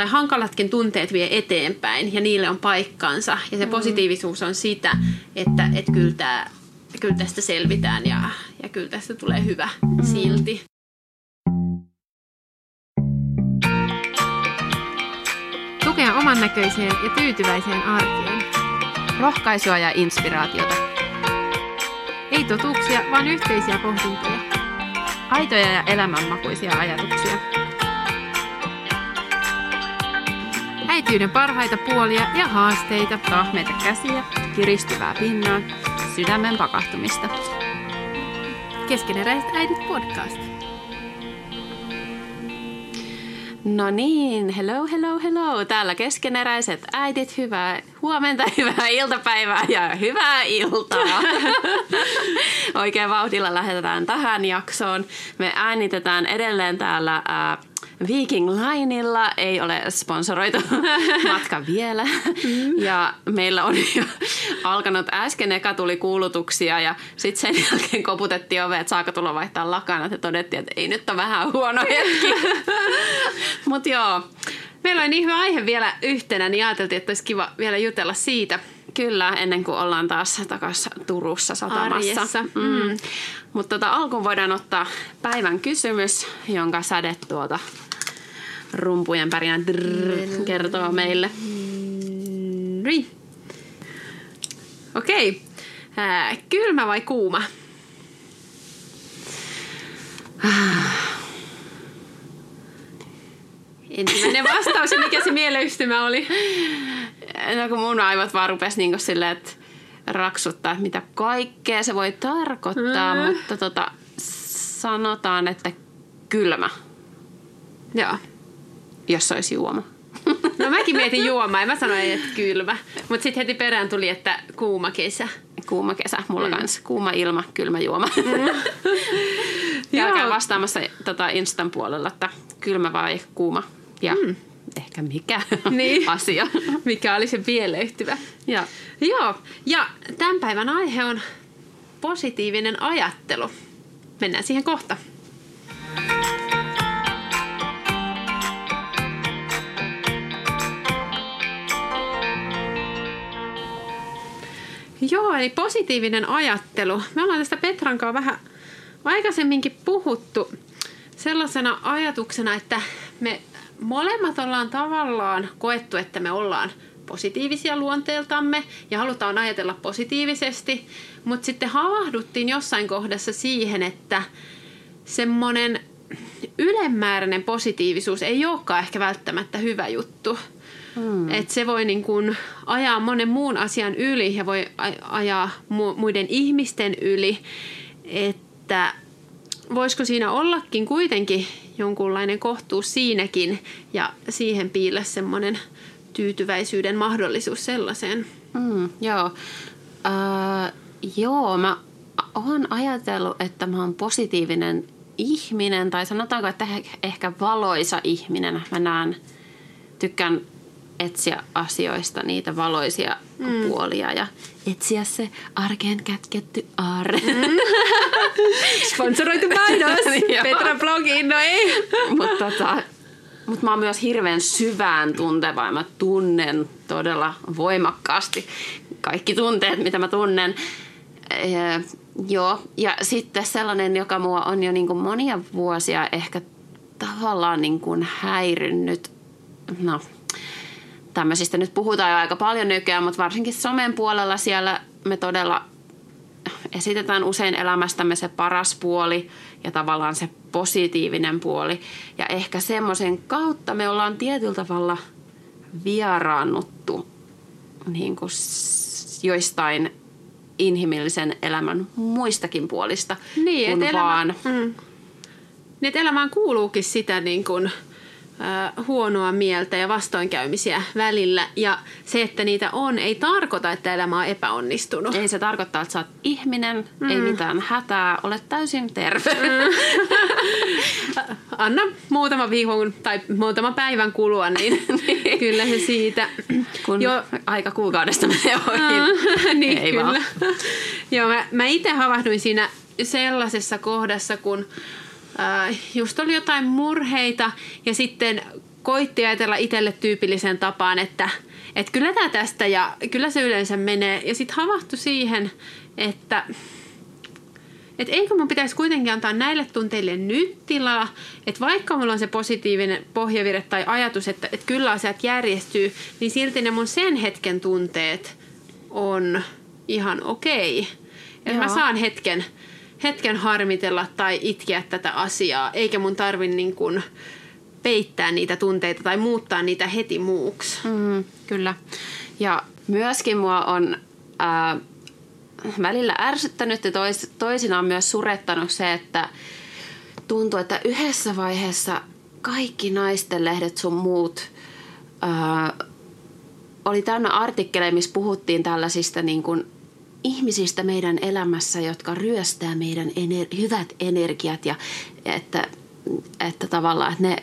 tai hankalatkin tunteet vie eteenpäin ja niille on paikkansa. Ja se mm. positiivisuus on sitä, että et kyllä, tää, kyllä tästä selvitään ja, ja kyllä tästä tulee hyvä mm. silti. Tukea oman näköiseen ja tyytyväiseen arkeen. Rohkaisua ja inspiraatiota. Ei totuuksia, vaan yhteisiä pohdintoja. Aitoja ja elämänmakuisia ajatuksia. Äitiyden parhaita puolia ja haasteita. Tahmeita käsiä, kiristyvää pinnaa, sydämen pakahtumista. Keskeneräiset äidit podcast. No niin, hello, hello, hello. Täällä keskeneräiset äidit, hyvää huomenta, hyvää iltapäivää ja hyvää iltaa. Oikein vauhdilla lähdetään tähän jaksoon. Me äänitetään edelleen täällä äh, Viking Lineilla ei ole sponsoroitu matka vielä. Mm. Ja meillä on jo alkanut äsken eka tuli kuulutuksia ja sitten sen jälkeen koputettiin ove, että saako tulla vaihtaa lakana. Ja todettiin, että ei nyt ole vähän huono hetki. Mutta joo. Meillä on niin hyvä aihe vielä yhtenä, niin ajateltiin, että olisi kiva vielä jutella siitä. Kyllä, ennen kuin ollaan taas takaisin Turussa satamassa. Mm. Mm. Mutta tota, alkuun voidaan ottaa päivän kysymys, jonka säde tuota rumpujen pärinä drrr, kertoo meille. Okei. Okay. kylmä vai kuuma? Ensimmäinen vastaus, mikä se mieleyhtymä oli? No kun mun aivot vaan rupesi niin silleen, että raksuttaa, että mitä kaikkea se voi tarkoittaa, mm. mutta tota, sanotaan, että kylmä. Joo jos se olisi juoma. No mäkin mietin juomaa ja mä sanoin, että kylmä. Mutta sitten heti perään tuli, että kuuma kesä. Kuuma kesä, mulla mm. kanssa. Kuuma ilma, kylmä juoma. Mm. Käykää vastaamassa tota Instan puolella, että kylmä vai kuuma. Ja mm. ehkä mikä niin. asia. mikä oli se mieleyhtyvä. Ja. Joo, ja tämän päivän aihe on positiivinen ajattelu. Mennään siihen kohta. Joo, eli positiivinen ajattelu. Me ollaan tästä Petran kanssa vähän aikaisemminkin puhuttu sellaisena ajatuksena, että me molemmat ollaan tavallaan koettu, että me ollaan positiivisia luonteeltamme ja halutaan ajatella positiivisesti, mutta sitten havahduttiin jossain kohdassa siihen, että semmoinen ylemmääräinen positiivisuus ei olekaan ehkä välttämättä hyvä juttu. Mm. Että se voi niin kuin ajaa monen muun asian yli ja voi ajaa muiden ihmisten yli. Että voisiko siinä ollakin kuitenkin jonkunlainen kohtuus siinäkin ja siihen piillä semmoinen tyytyväisyyden mahdollisuus sellaiseen. Mm, joo. Uh, joo, mä oon ajatellut, että mä oon positiivinen ihminen tai sanotaanko, että ehkä valoisa ihminen. Mä näen, tykkään etsiä asioista niitä valoisia mm. puolia ja etsiä se arkeen kätketty aarre. Mm. Sponsoroitu mainos! Petra blogiin, no ei! Mutta tota, mut mä oon myös hirveän syvään tunteva ja mä tunnen todella voimakkaasti kaikki tunteet, mitä mä tunnen. E, joo, ja sitten sellainen, joka mua on jo niin kuin monia vuosia ehkä tavallaan niin kuin häirinnyt, no tämmöisistä nyt puhutaan jo aika paljon nykyään, mutta varsinkin somen puolella siellä me todella esitetään usein elämästämme se paras puoli ja tavallaan se positiivinen puoli. Ja ehkä semmoisen kautta me ollaan tietyllä tavalla vieraannuttu niin kuin joistain inhimillisen elämän muistakin puolista niin, vaan... Elämä, mm. Niin, että elämään kuuluukin sitä niin kuin – huonoa mieltä ja vastoinkäymisiä välillä. Ja se, että niitä on, ei tarkoita, että elämä on epäonnistunut. Ei se tarkoita, että sä oot ihminen, mm. ei mitään hätää, olet täysin terve. Mm. Anna muutama viikon tai muutama päivän kulua, niin, niin. kyllä se siitä. Kun jo. aika kuukaudesta menee ohi. niin, ei kyllä. Vaan. Joo, mä, mä itse havahduin siinä sellaisessa kohdassa, kun just oli jotain murheita ja sitten koitti ajatella itselle tyypilliseen tapaan, että, että kyllä tämä tästä ja kyllä se yleensä menee. Ja sitten havahtui siihen, että että eikö mun pitäisi kuitenkin antaa näille tunteille nyt tilaa, että vaikka mulla on se positiivinen pohjavire tai ajatus, että, että kyllä asiat järjestyy, niin silti ne mun sen hetken tunteet on ihan okei. Että mä saan hetken, hetken harmitella tai itkeä tätä asiaa, eikä mun tarvi niin kuin peittää niitä tunteita tai muuttaa niitä heti muuksi. Mm, kyllä. Ja myöskin mua on ää, välillä ärsyttänyt ja tois, toisinaan myös surettanut se, että tuntuu, että yhdessä vaiheessa kaikki naisten lehdet sun muut ää, oli täynnä artikkeleja, missä puhuttiin tällaisista niin kuin ihmisistä meidän elämässä, jotka ryöstää meidän ener- hyvät energiat ja että, että tavallaan että ne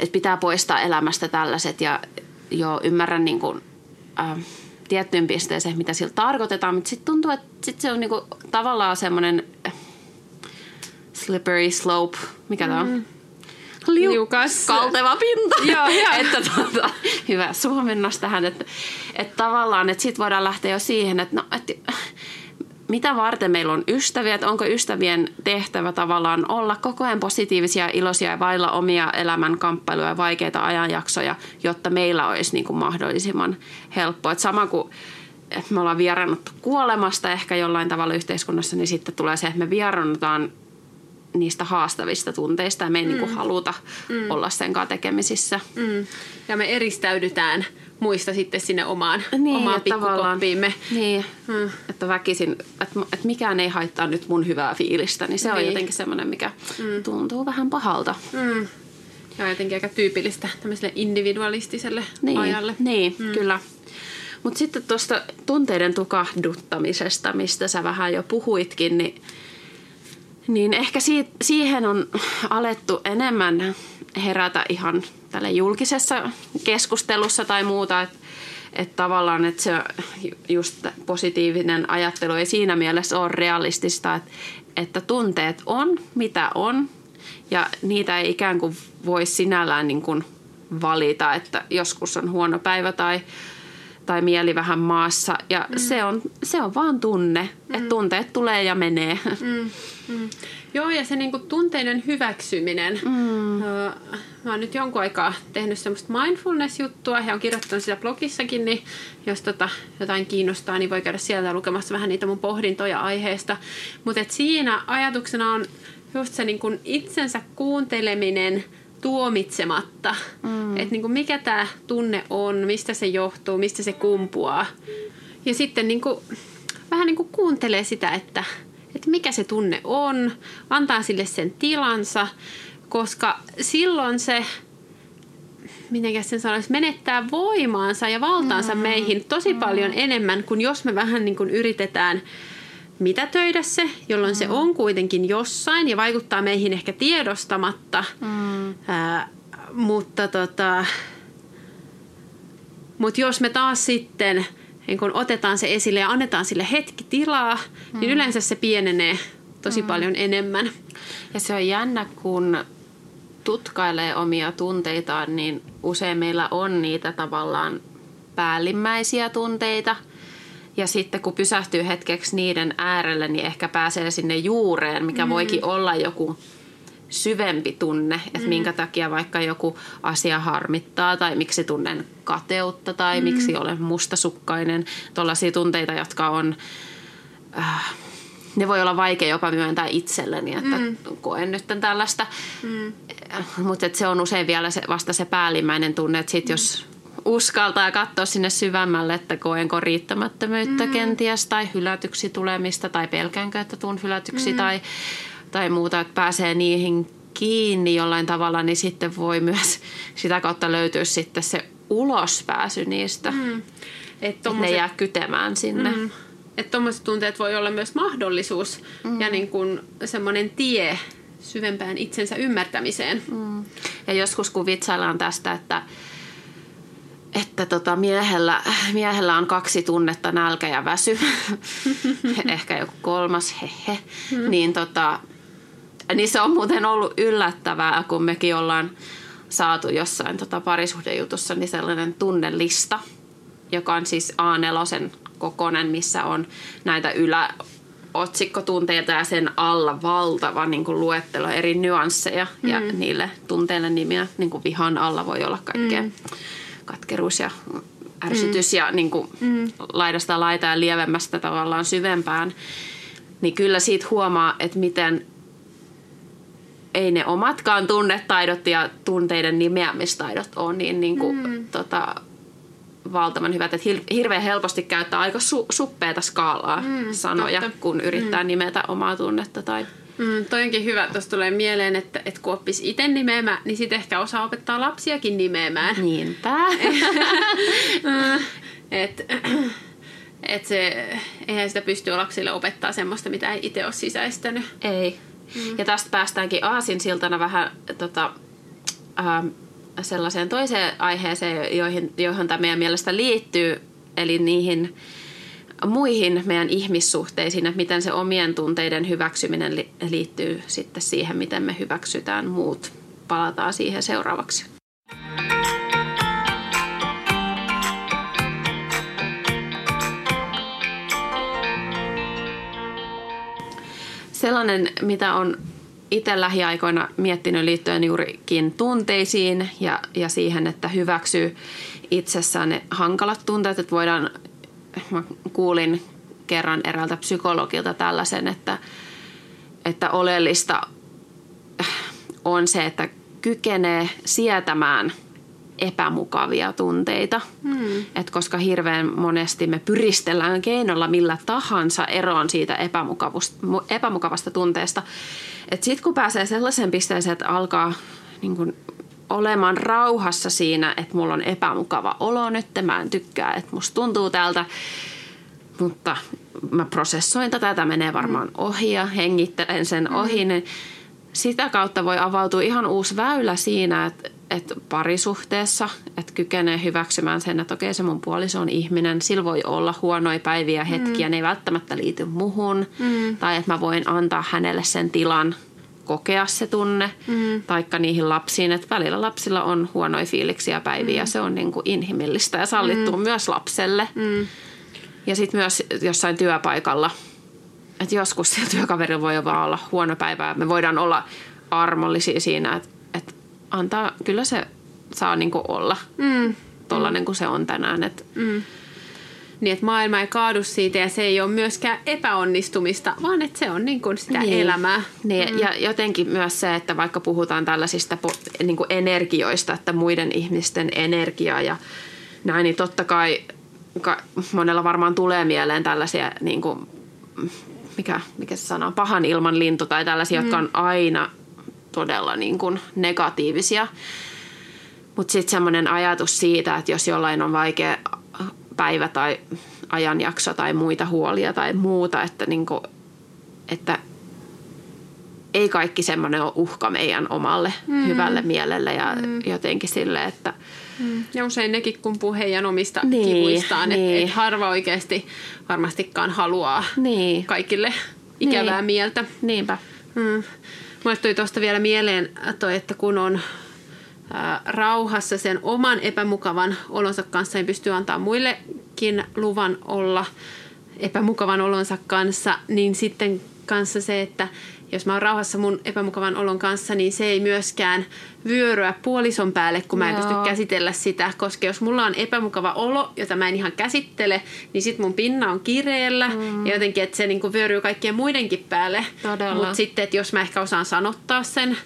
että pitää poistaa elämästä tällaiset ja jo ymmärrän niin kuin, äh, tiettyyn pisteeseen, mitä sillä tarkoitetaan, mutta sitten tuntuu, että sit se on niinku tavallaan semmoinen slippery slope, mikä mm. tämä on? Liu- Liukas. Kalteva pinta. Joo, joo. että tuota, hyvä suomennos tähän, että, että tavallaan, että sitten voidaan lähteä jo siihen, että no, että mitä varten meillä on ystäviä, että onko ystävien tehtävä tavallaan olla koko ajan positiivisia, iloisia ja vailla omia elämän kamppailuja ja vaikeita ajanjaksoja, jotta meillä olisi niin kuin mahdollisimman helppoa. Että sama kuin että me ollaan vierannuttu kuolemasta ehkä jollain tavalla yhteiskunnassa, niin sitten tulee se, että me vierannutaan niistä haastavista tunteista ja me ei mm. niin kuin haluta mm. olla sen kanssa tekemisissä. Mm. Ja me eristäydytään muista sitten sinne omaan, niin, omaan pikkukoppiimme. Niin, hmm. että väkisin, että, että mikään ei haittaa nyt mun hyvää fiilistä, niin se niin. on jotenkin semmoinen, mikä hmm. tuntuu vähän pahalta. Hmm. Ja jotenkin aika tyypillistä tämmöiselle individualistiselle niin, ajalle. Niin, hmm. kyllä. Mutta sitten tuosta tunteiden tukahduttamisesta, mistä sä vähän jo puhuitkin, niin, niin ehkä si- siihen on alettu enemmän herätä ihan tälle julkisessa keskustelussa tai muuta, että että tavallaan että se just positiivinen ajattelu ei siinä mielessä ole realistista, että, että tunteet on mitä on ja niitä ei ikään kuin voi sinällään niin kuin valita, että joskus on huono päivä tai, tai mieli vähän maassa ja mm. se, on, se on vaan tunne, mm. että tunteet tulee ja menee. Mm. Mm. Joo, ja se niinku tunteiden hyväksyminen. Mm. Mä oon nyt jonkun aikaa tehnyt semmoista mindfulness-juttua ja on kirjoittanut sitä blogissakin, niin jos tota jotain kiinnostaa, niin voi käydä sieltä lukemassa vähän niitä mun pohdintoja aiheesta. Mutta siinä ajatuksena on just se niinku itsensä kuunteleminen tuomitsematta. Mm. Että niinku mikä tämä tunne on, mistä se johtuu, mistä se kumpuaa. Ja sitten niinku, vähän niinku kuuntelee sitä, että – että mikä se tunne on, antaa sille sen tilansa, koska silloin se, miten sen sanoisi, menettää voimaansa ja valtaansa mm. meihin tosi mm. paljon enemmän kuin jos me vähän niin kuin yritetään mitätöidä se, jolloin mm. se on kuitenkin jossain ja vaikuttaa meihin ehkä tiedostamatta. Mm. Ää, mutta tota, mutta jos me taas sitten niin kun otetaan se esille ja annetaan sille hetki tilaa, niin mm. niin yleensä se pienenee tosi mm. paljon enemmän. Ja se on jännä, kun tutkailee omia tunteitaan, niin usein meillä on niitä tavallaan päällimmäisiä tunteita. Ja sitten kun pysähtyy hetkeksi niiden äärelle, niin ehkä pääsee sinne juureen, mikä mm. voikin olla joku syvempi tunne, että mm. minkä takia vaikka joku asia harmittaa tai miksi tunnen kateutta tai mm. miksi olen mustasukkainen. Tuollaisia tunteita, jotka on... Äh, ne voi olla vaikea jopa myöntää itselleni, että mm. koen nyt tällaista. Mm. Mutta se on usein vielä se, vasta se päällimmäinen tunne, että sit mm. jos uskaltaa katsoa sinne syvemmälle, että koenko riittämättömyyttä mm. kenties tai hylätyksi tulemista tai pelkäänkö, että tuun hylätyksi mm. tai tai muuta, että pääsee niihin kiinni jollain tavalla, niin sitten voi myös sitä kautta löytyä sitten se ulospääsy niistä. Mm. Että tommoset... ne jää kytemään sinne. Mm. Että tuommoiset tunteet voi olla myös mahdollisuus mm. ja niin kuin semmoinen tie syvempään itsensä ymmärtämiseen. Mm. Ja joskus kun vitsaillaan tästä, että että tota miehellä, miehellä on kaksi tunnetta, nälkä ja väsy, ehkä joku kolmas, hehe, mm. niin tota, niin se on muuten ollut yllättävää, kun mekin ollaan saatu jossain tota parisuhdejutussa niin sellainen tunnelista, joka on siis A4 kokonen, missä on näitä ylä otsikkotunteita ja sen alla valtava niin kuin luettelo eri nyansseja mm. ja niille tunteille nimiä. Niin kuin vihan alla voi olla kaikkea mm. Katkeruus ja ärsytys mm. ja niin kuin mm. laidasta laita ja lievemmästä tavallaan syvempään. Niin kyllä siitä huomaa, että miten ei ne omatkaan tunnetaidot ja tunteiden nimeämistaidot ole niin, niin kuin, mm. tota, valtavan hyvät, että hirveän helposti käyttää aika su- suppeata skaalaa mm, sanoja, totta. kun yrittää mm. nimetä omaa tunnetta. Tai... Mm, toi onkin hyvä. Tuossa tulee mieleen, että, että kun oppisi itse nimeämään, niin sitten ehkä osaa opettaa lapsiakin nimeämään. Niinpä. Et, et se, eihän sitä pysty lapsille opettaa semmoista, mitä ei itse ole sisäistänyt. Ei. Mm. Ja tästä päästäänkin aasinsiltana vähän tota, ähm, sellaiseen toiseen aiheeseen, joihin, johon tämä meidän mielestä liittyy, eli niihin muihin meidän ihmissuhteisiin, että miten se omien tunteiden hyväksyminen liittyy sitten siihen, miten me hyväksytään muut. Palataan siihen seuraavaksi. Sellainen, mitä on itse lähiaikoina miettinyt liittyen juurikin tunteisiin ja, ja siihen, että hyväksyy itsessään ne hankalat tunteet. Että voidaan, mä kuulin kerran eräältä psykologilta tällaisen, että, että oleellista on se, että kykenee sietämään epämukavia tunteita. Hmm. Et koska hirveän monesti me pyristellään keinolla millä tahansa eroon siitä epämukavasta tunteesta, sitten kun pääsee sellaiseen pisteeseen, että alkaa niin kun, olemaan rauhassa siinä, että mulla on epämukava olo nyt, mä en tykkää, että musta tuntuu tältä, mutta mä prosessoin tätä, tämä menee varmaan mm. ohi ja hengittelen sen mm. ohi, niin sitä kautta voi avautua ihan uusi väylä siinä, että, että parisuhteessa, että kykenee hyväksymään sen, että okei se mun puoliso on ihminen, sillä voi olla huonoja päiviä, hetkiä, mm. ne ei välttämättä liity muhun, mm. tai että mä voin antaa hänelle sen tilan kokea se tunne, mm. taikka niihin lapsiin, että välillä lapsilla on huonoja fiiliksiä päiviä, mm. ja se on niin kuin inhimillistä ja sallittua mm. myös lapselle. Mm. Ja sitten myös jossain työpaikalla, että joskus sillä työkaverilla voi vaan olla huono päivä, me voidaan olla armollisia siinä, että, että antaa, kyllä se saa niin kuin olla mm. tollainen kuin se on tänään. Että, mm niin että maailma ei kaadu siitä ja se ei ole myöskään epäonnistumista, vaan että se on niin kuin sitä niin. elämää. Niin, mm. Ja jotenkin myös se, että vaikka puhutaan tällaisista niin kuin energioista, että muiden ihmisten energia ja näin, niin totta kai monella varmaan tulee mieleen tällaisia, niin kuin, mikä, mikä se sanoo, pahan ilman lintu tai tällaisia, mm. jotka on aina todella niin kuin negatiivisia. Mutta sitten semmoinen ajatus siitä, että jos jollain on vaikea päivä tai ajanjakso tai muita huolia tai muuta, että, niin kuin, että ei kaikki semmoinen ole uhka meidän omalle mm. hyvälle mielelle ja mm. jotenkin sille, että... Mm. Ja usein nekin kumpuu heidän omista niin, kivuistaan, niin. että et harva oikeasti varmastikaan haluaa niin. kaikille ikävää niin. mieltä. Niinpä. Mm. Mulle tuli tuosta vielä mieleen toi, että kun on rauhassa sen oman epämukavan olonsa kanssa, niin pystyy antaa muillekin luvan olla epämukavan olonsa kanssa, niin sitten kanssa se, että jos mä oon rauhassa mun epämukavan olon kanssa, niin se ei myöskään vyöryä puolison päälle, kun mä en Joo. pysty käsitellä sitä. Koska jos mulla on epämukava olo, jota mä en ihan käsittele, niin sit mun pinna on kireellä. Mm. Ja jotenkin, että se niinku vyöryy kaikkien muidenkin päälle. Mutta sitten, että jos mä ehkä osaan sanottaa sen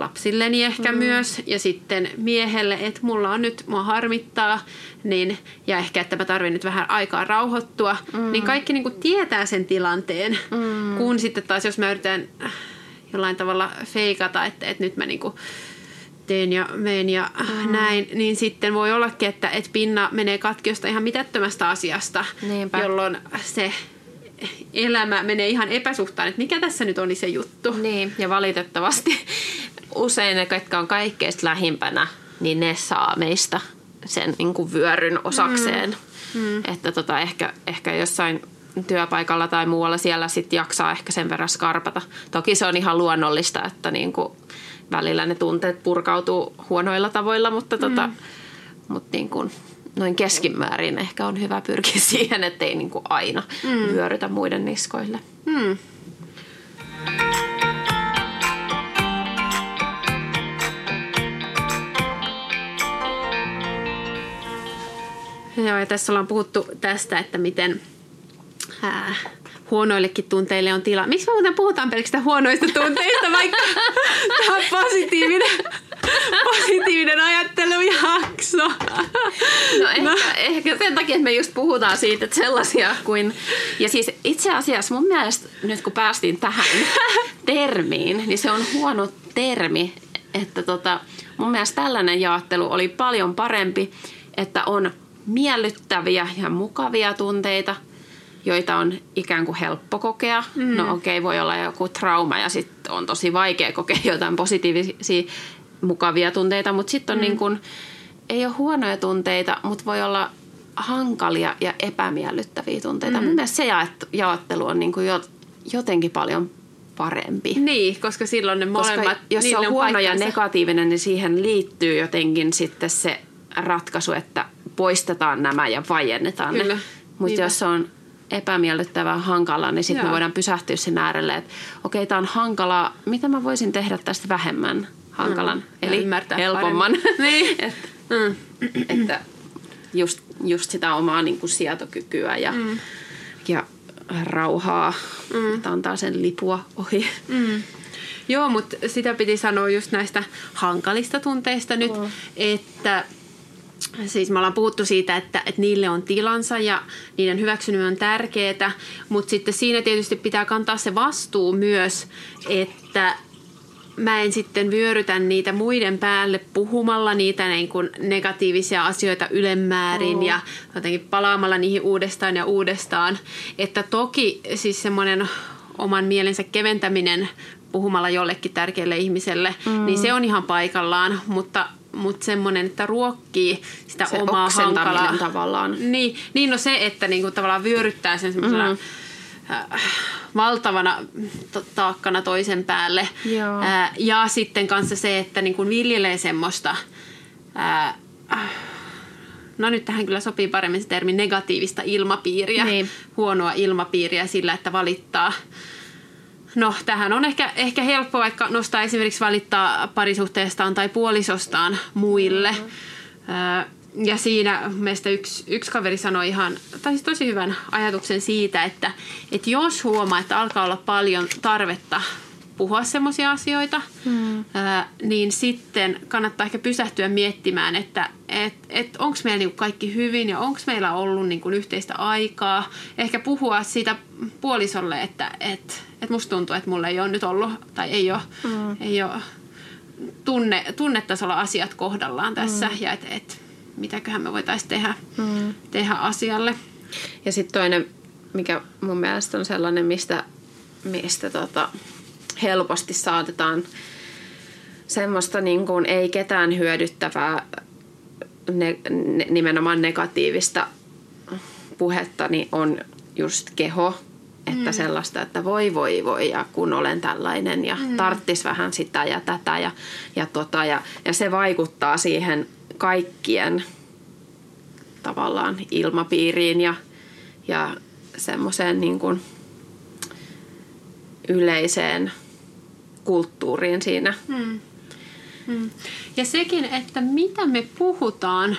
lapsilleni ehkä mm. myös ja sitten miehelle, että mulla on nyt, mua harmittaa niin, ja ehkä, että mä tarvin nyt vähän aikaa rauhoittua, mm. niin kaikki niin kuin tietää sen tilanteen, mm. kun sitten taas jos mä yritän jollain tavalla feikata, että, että nyt mä niin kuin teen ja meen ja mm. näin, niin sitten voi ollakin, että, että pinna menee katkiosta ihan mitättömästä asiasta, Niinpä. jolloin se elämä menee ihan epäsuhtaan, että mikä tässä nyt oli se juttu. Niin, ja valitettavasti usein ne, jotka on kaikkein lähimpänä, niin ne saa meistä sen niin kuin vyöryn osakseen. Mm. Mm. Että tota, ehkä, ehkä jossain työpaikalla tai muualla siellä sitten jaksaa ehkä sen verran skarpata. Toki se on ihan luonnollista, että niin kuin välillä ne tunteet purkautuu huonoilla tavoilla, mutta mm. tota, mut niin kuin noin keskimäärin ehkä on hyvä pyrkiä siihen, ettei niin kuin aina mm. vyörytä muiden niskoille. Mm. Joo, ja tässä ollaan puhuttu tästä, että miten ää, huonoillekin tunteille on tila. Miksi me muuten puhutaan pelkästään huonoista tunteista, vaikka tämä on positiivinen, positiivinen ajattelujakso? No ehkä, no ehkä sen takia, että me just puhutaan siitä, että sellaisia kuin... Ja siis itse asiassa mun mielestä nyt kun päästiin tähän termiin, niin se on huono termi. Että tota, mun mielestä tällainen jaottelu oli paljon parempi, että on miellyttäviä ja mukavia tunteita, joita on ikään kuin helppo kokea. Mm. No okei, okay, voi olla joku trauma ja sitten on tosi vaikea kokea jotain positiivisia, mukavia tunteita, mutta sitten on mm. niin kuin, ei ole huonoja tunteita, mutta voi olla hankalia ja epämiellyttäviä tunteita. Mm. Mun mielestä se jaottelu on niin kuin jotenkin paljon parempi. Niin, koska silloin ne molemmat... Koska jos se on, on huono paikkansa. ja negatiivinen, niin siihen liittyy jotenkin sitten se ratkaisu, että poistetaan nämä ja vajennetaan Kyllä. ne. Mutta jos on epämiellyttävää hankala, niin sitten me voidaan pysähtyä sen äärelle, että okei, okay, tämä on hankalaa, mitä mä voisin tehdä tästä vähemmän hankalan, mm. eli helpomman. niin. Et, mm. että just, just sitä omaa niin kuin sietokykyä ja, mm. ja rauhaa, mm. että antaa sen lipua ohi. Mm. Joo, mutta sitä piti sanoa just näistä hankalista tunteista nyt, mm. että Siis me ollaan puhuttu siitä, että, että niille on tilansa ja niiden hyväksyminen on tärkeää, mutta sitten siinä tietysti pitää kantaa se vastuu myös, että mä en sitten vyörytä niitä muiden päälle puhumalla niitä niin kuin negatiivisia asioita ylemmäärin oh. ja jotenkin palaamalla niihin uudestaan ja uudestaan. Että toki siis semmoinen oman mielensä keventäminen puhumalla jollekin tärkeälle ihmiselle, mm. niin se on ihan paikallaan, mutta mutta semmoinen, että ruokkii sitä se omaa hankalaa. tavallaan. Niin, niin no se, että niinku tavallaan vyöryttää sen semmoisena mm-hmm. äh, valtavana taakkana toisen päälle. Äh, ja sitten kanssa se, että niinku viljelee semmoista... Äh, no nyt tähän kyllä sopii paremmin se termi negatiivista ilmapiiriä, niin. huonoa ilmapiiriä sillä, että valittaa No, tähän on ehkä, ehkä helppo vaikka nostaa esimerkiksi valittaa parisuhteestaan tai puolisostaan muille. Mm-hmm. Ja siinä meistä yksi, yksi kaveri sanoi ihan, tai siis tosi hyvän ajatuksen siitä, että, että jos huomaa, että alkaa olla paljon tarvetta puhua semmoisia asioita, hmm. ää, niin sitten kannattaa ehkä pysähtyä miettimään, että et, et onko meillä niinku kaikki hyvin ja onko meillä ollut niinku yhteistä aikaa. Ehkä puhua siitä puolisolle, että et, et musta tuntuu, että mulla ei ole nyt ollut tai ei ole, hmm. ei ole tunne, tunnetasolla asiat kohdallaan tässä hmm. ja että et, mitäköhän me voitaisiin tehdä, hmm. tehdä asialle. Ja sitten toinen, mikä mun mielestä on sellainen, mistä, mistä tota, helposti saatetaan semmoista niin kuin ei ketään hyödyttävää ne, ne, nimenomaan negatiivista puhetta, niin on just keho, että mm. sellaista, että voi voi voi ja kun olen tällainen ja mm. tarttis vähän sitä ja tätä ja, ja, tota, ja, ja se vaikuttaa siihen kaikkien tavallaan ilmapiiriin ja, ja semmoiseen niin kuin yleiseen kulttuuriin siinä. Hmm. Hmm. Ja sekin, että mitä me puhutaan,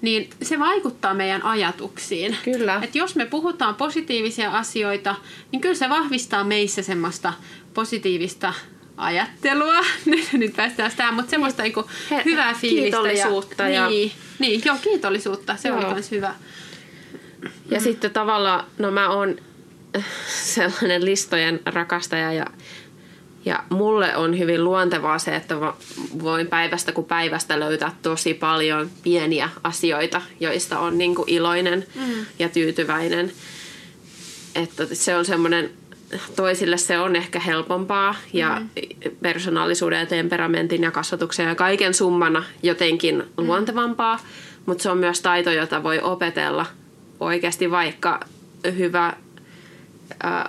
niin se vaikuttaa meidän ajatuksiin. Kyllä. Et jos me puhutaan positiivisia asioita, niin kyllä se vahvistaa meissä semmoista positiivista ajattelua. Nyt päästään tähän, mutta semmoista niinku hyvää fiilistä. Kiitollisuutta. Ja, ja... Niin, niin, joo, kiitollisuutta. Se joo. on myös hyvä. Ja mm. sitten tavallaan, no mä oon sellainen listojen rakastaja ja ja mulle on hyvin luontevaa se, että voin päivästä kuin päivästä löytää tosi paljon pieniä asioita, joista on niin kuin iloinen mm. ja tyytyväinen. Että se on semmoinen, toisille se on ehkä helpompaa ja mm. persoonallisuuden ja temperamentin ja kasvatuksen ja kaiken summana jotenkin mm. luontevampaa, mutta se on myös taito, jota voi opetella oikeasti vaikka hyvä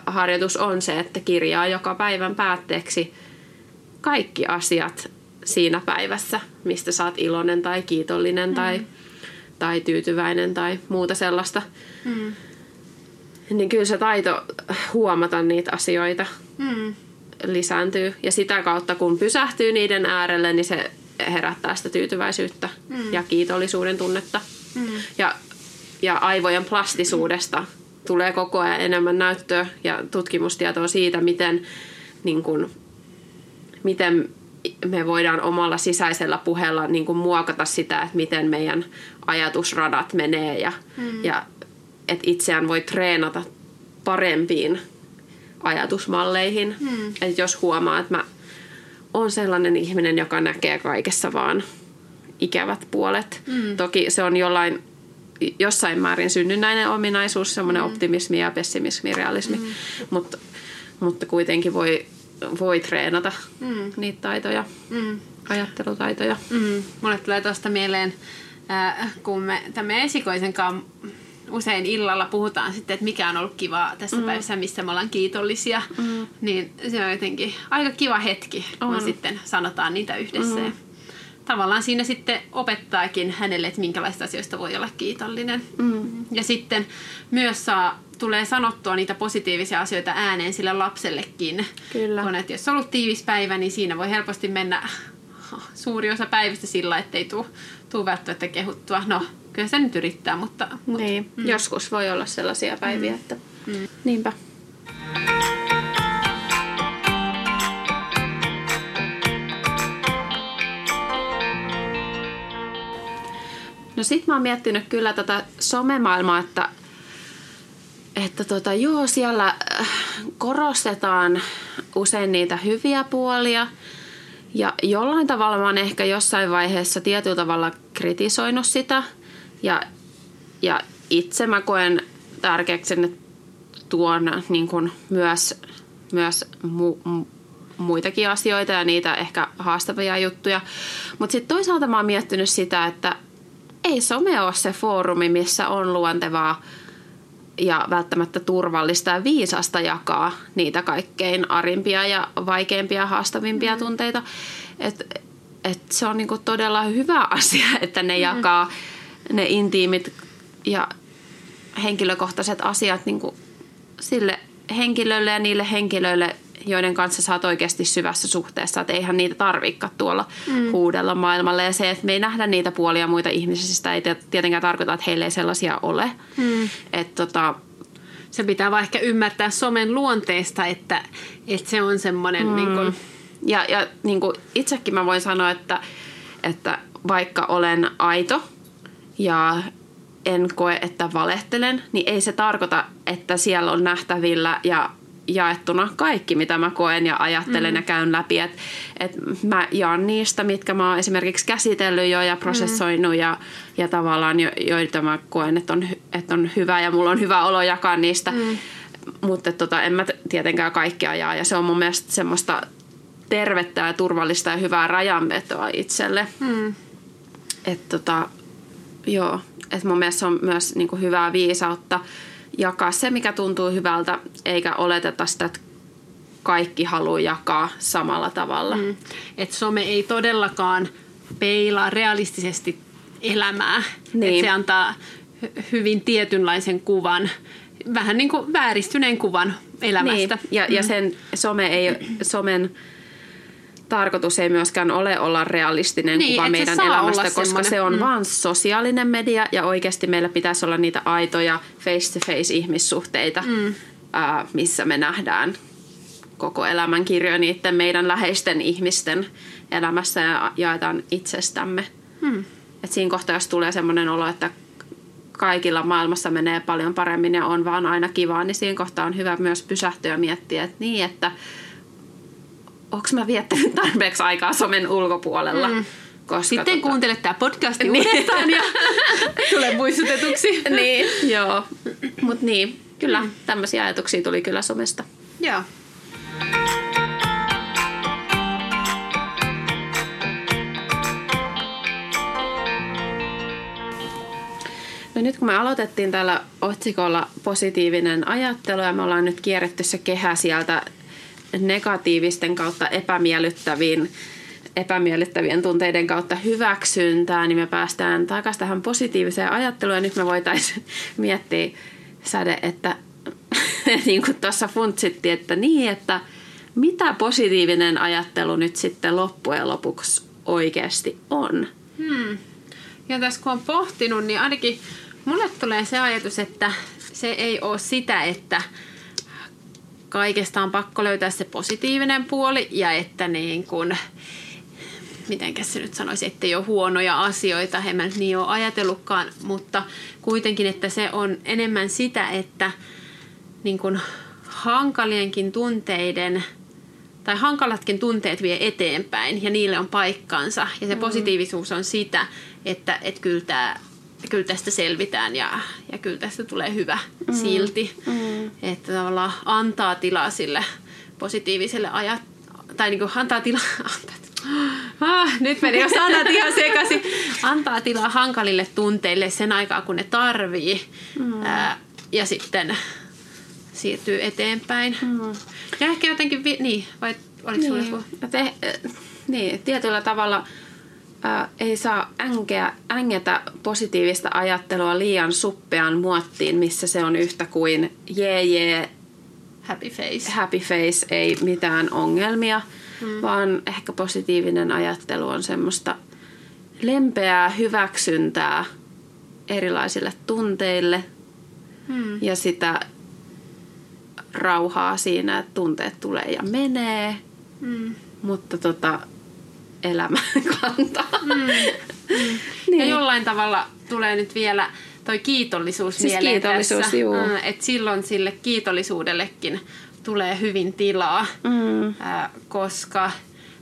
harjoitus on se, että kirjaa joka päivän päätteeksi kaikki asiat siinä päivässä, mistä oot iloinen tai kiitollinen mm. tai, tai tyytyväinen tai muuta sellaista. Mm. Niin kyllä se taito huomata niitä asioita mm. lisääntyy. Ja sitä kautta, kun pysähtyy niiden äärelle, niin se herättää sitä tyytyväisyyttä mm. ja kiitollisuuden tunnetta. Mm. Ja, ja aivojen plastisuudesta tulee koko ajan enemmän näyttöä ja tutkimustietoa siitä, miten, niin kun, miten me voidaan omalla sisäisellä puheella niin kun muokata sitä, että miten meidän ajatusradat menee ja, mm. ja että itseään voi treenata parempiin ajatusmalleihin. Mm. Että jos huomaa, että mä on sellainen ihminen, joka näkee kaikessa vaan ikävät puolet. Mm. Toki se on jollain, jossain määrin synnynnäinen ominaisuus, semmoinen mm. optimismi ja pessimismi, realismi, mm. mutta, mutta kuitenkin voi, voi treenata mm. niitä taitoja, mm. ajattelutaitoja. Mm. Mulle tulee tuosta mieleen, äh, kun me tämän esikoisen kanssa usein illalla puhutaan sitten, että mikä on ollut kiva tässä mm. päivässä, missä me ollaan kiitollisia. Mm. Niin se on jotenkin aika kiva hetki, kun on. sitten sanotaan niitä yhdessä. Mm. Tavallaan siinä sitten opettaakin hänelle, että minkälaista asioista voi olla kiitollinen. Mm. Ja sitten myös saa, tulee sanottua niitä positiivisia asioita ääneen sille lapsellekin. Kyllä. Kun, että jos on ollut tiivis päivä, niin siinä voi helposti mennä suuri osa päivästä sillä, ettei tule välttämättä kehuttua. No, kyllä se nyt yrittää, mutta... mutta niin, mm. joskus voi olla sellaisia päiviä, mm. että mm. niinpä. No sit mä oon miettinyt kyllä tätä somemaailmaa, että, että tota, joo, siellä äh, korostetaan usein niitä hyviä puolia. Ja jollain tavalla mä oon ehkä jossain vaiheessa tietyllä tavalla kritisoinut sitä – ja, ja itse mä koen tärkeäksi, että tuon niin kuin myös, myös mu, mu, muitakin asioita ja niitä ehkä haastavia juttuja. Mutta sitten toisaalta mä oon miettinyt sitä, että ei some ole se foorumi, missä on luontevaa ja välttämättä turvallista ja viisasta jakaa niitä kaikkein arimpia ja vaikeimpia haastavimpia mm. tunteita. Et, et se on niinku todella hyvä asia, että ne mm. jakaa ne intiimit ja henkilökohtaiset asiat niin kuin sille henkilölle ja niille henkilöille, joiden kanssa sä oot oikeasti syvässä suhteessa. Että eihän niitä tarvikaan tuolla mm. huudella maailmalle. Ja se, että me ei nähdä niitä puolia muita ihmisistä, ei tietenkään tarkoita, että heille ei sellaisia ole. Mm. Että tota, se pitää vaan ehkä ymmärtää somen luonteesta, että, että se on semmoinen... Mm. Niin kuin... Ja, ja niin kuin itsekin mä voin sanoa, että, että vaikka olen aito – ja en koe, että valehtelen, niin ei se tarkoita, että siellä on nähtävillä ja jaettuna kaikki, mitä mä koen ja ajattelen mm. ja käyn läpi. Et, et mä jaan niistä, mitkä mä oon esimerkiksi käsitellyt jo ja prosessoinut mm. ja, ja tavallaan jo, joita mä koen, että on, että on hyvä ja mulla on hyvä olo jakaa niistä. Mm. Mutta tota, en mä tietenkään kaikkea jaa ja se on mun mielestä semmoista tervettä ja turvallista ja hyvää rajanvetoa itselle. Mm. Että tota, Joo, että mun mielestä se on myös niin kuin hyvää viisautta jakaa se, mikä tuntuu hyvältä, eikä oleteta sitä, että kaikki haluaa jakaa samalla tavalla. Mm. Että some ei todellakaan peilaa realistisesti elämää. Niin. Että se antaa hyvin tietynlaisen kuvan, vähän niin kuin vääristyneen kuvan elämästä. Niin. Ja, mm. ja sen some ei, somen tarkoitus ei myöskään ole olla realistinen niin, kuva meidän elämästä, koska semmoinen. se on mm. vaan sosiaalinen media ja oikeasti meillä pitäisi olla niitä aitoja face-to-face ihmissuhteita, mm. ää, missä me nähdään koko elämän kirjo niiden meidän läheisten ihmisten elämässä ja jaetaan itsestämme. Mm. Et siinä kohtaa, jos tulee semmoinen olo, että kaikilla maailmassa menee paljon paremmin ja on vaan aina kivaa, niin siinä kohtaa on hyvä myös pysähtyä ja miettiä, että niin, että – onko mä viettänyt tarpeeksi aikaa somen ulkopuolella. Mm. Koska Sitten tota... kuuntelet tämä podcasti niin. uudestaan ja tulee muistutetuksi. niin, joo. Mutta niin, kyllä mm. tämmöisiä ajatuksia tuli kyllä somesta. Joo. No nyt kun me aloitettiin tällä otsikolla positiivinen ajattelu ja me ollaan nyt kierretty se kehä sieltä negatiivisten kautta epämiellyttäviin epämiellyttävien tunteiden kautta hyväksyntää, niin me päästään takaisin tähän positiiviseen ajatteluun. Ja nyt me voitaisiin miettiä säde, että niin kuin tuossa funtsittiin, että niin, että mitä positiivinen ajattelu nyt sitten loppujen lopuksi oikeasti on. Hmm. Ja tässä kun on pohtinut, niin ainakin mulle tulee se ajatus, että se ei ole sitä, että kaikesta on pakko löytää se positiivinen puoli ja että niin kuin, miten se nyt sanoisi, että ei ole huonoja asioita, en mä nyt niin ole ajatellutkaan, mutta kuitenkin, että se on enemmän sitä, että niin kuin hankalienkin tunteiden tai hankalatkin tunteet vie eteenpäin ja niille on paikkansa. Ja se mm. positiivisuus on sitä, että, että kyllä, tämä, kyllä tästä selvitään ja, ja kyllä tästä tulee hyvä mm. silti. Mm. Että tavallaan antaa tilaa sille positiiviselle ajat, tai niin kuin antaa tilaa, antaa, Ah, nyt meni jo sanat ihan sekaisin. Antaa tilaa hankalille tunteille sen aikaa, kun ne tarvii. Mm. Ää, ja sitten siirtyy eteenpäin. Mm. Ja ehkä jotenkin, vi- niin, vai oliko niin. sulle Te, niin, tietyllä tavalla ää, ei saa änkeä, ängetä positiivista ajattelua liian suppeaan muottiin, missä se on yhtä kuin jee jee, happy face. Happy face, ei mitään ongelmia, mm. vaan ehkä positiivinen ajattelu on semmoista lempeää hyväksyntää erilaisille tunteille mm. ja sitä rauhaa siinä, että tunteet tulee ja menee, mm. mutta tota, elämä kantaa. Mm. Mm. niin. Ja jollain tavalla tulee nyt vielä toi kiitollisuus siis mieleen kiitollisuus, tässä. Juu. Mm, että silloin sille kiitollisuudellekin tulee hyvin tilaa, mm. koska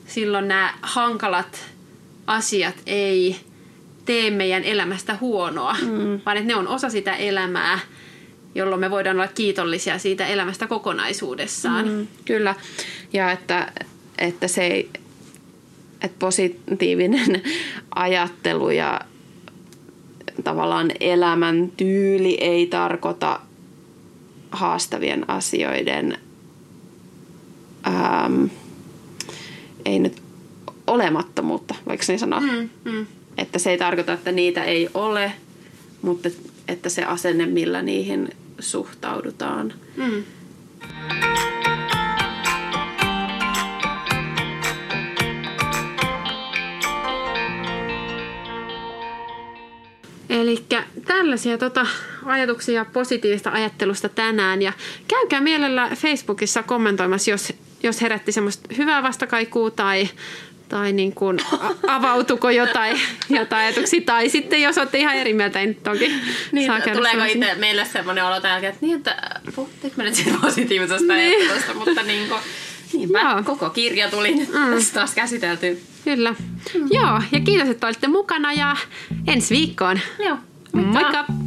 silloin nämä hankalat asiat ei tee meidän elämästä huonoa, mm. vaan että ne on osa sitä elämää – jolloin me voidaan olla kiitollisia siitä elämästä kokonaisuudessaan. Mm, kyllä, ja että, että se ei, että positiivinen ajattelu ja tavallaan elämän tyyli ei tarkoita haastavien asioiden ähm, ei nyt olemattomuutta, voiko niin sanoa? Mm, mm. Että se ei tarkoita, että niitä ei ole, mutta että se asenne, millä niihin suhtaudutaan. Mm. Eli tällaisia tota, ajatuksia positiivista ajattelusta tänään. Ja käykää mielellä Facebookissa kommentoimassa, jos, jos herätti semmoista hyvää vastakaikua tai tai niin kuin, avautuko jotain, jotain ajatuksia, tai sitten jos olette ihan eri mieltä, niin toki niin, saa Tuleeko itse meille semmoinen olo että niin, että puhuttiinko me nyt siitä positiivisesta niin. ajattelusta, mutta niin kuin, niinpä, Joo. koko kirja tuli nyt mm. taas käsitelty. Kyllä. Mm. Joo, ja kiitos, että olitte mukana ja ensi viikkoon. Joo, moikka! moikka.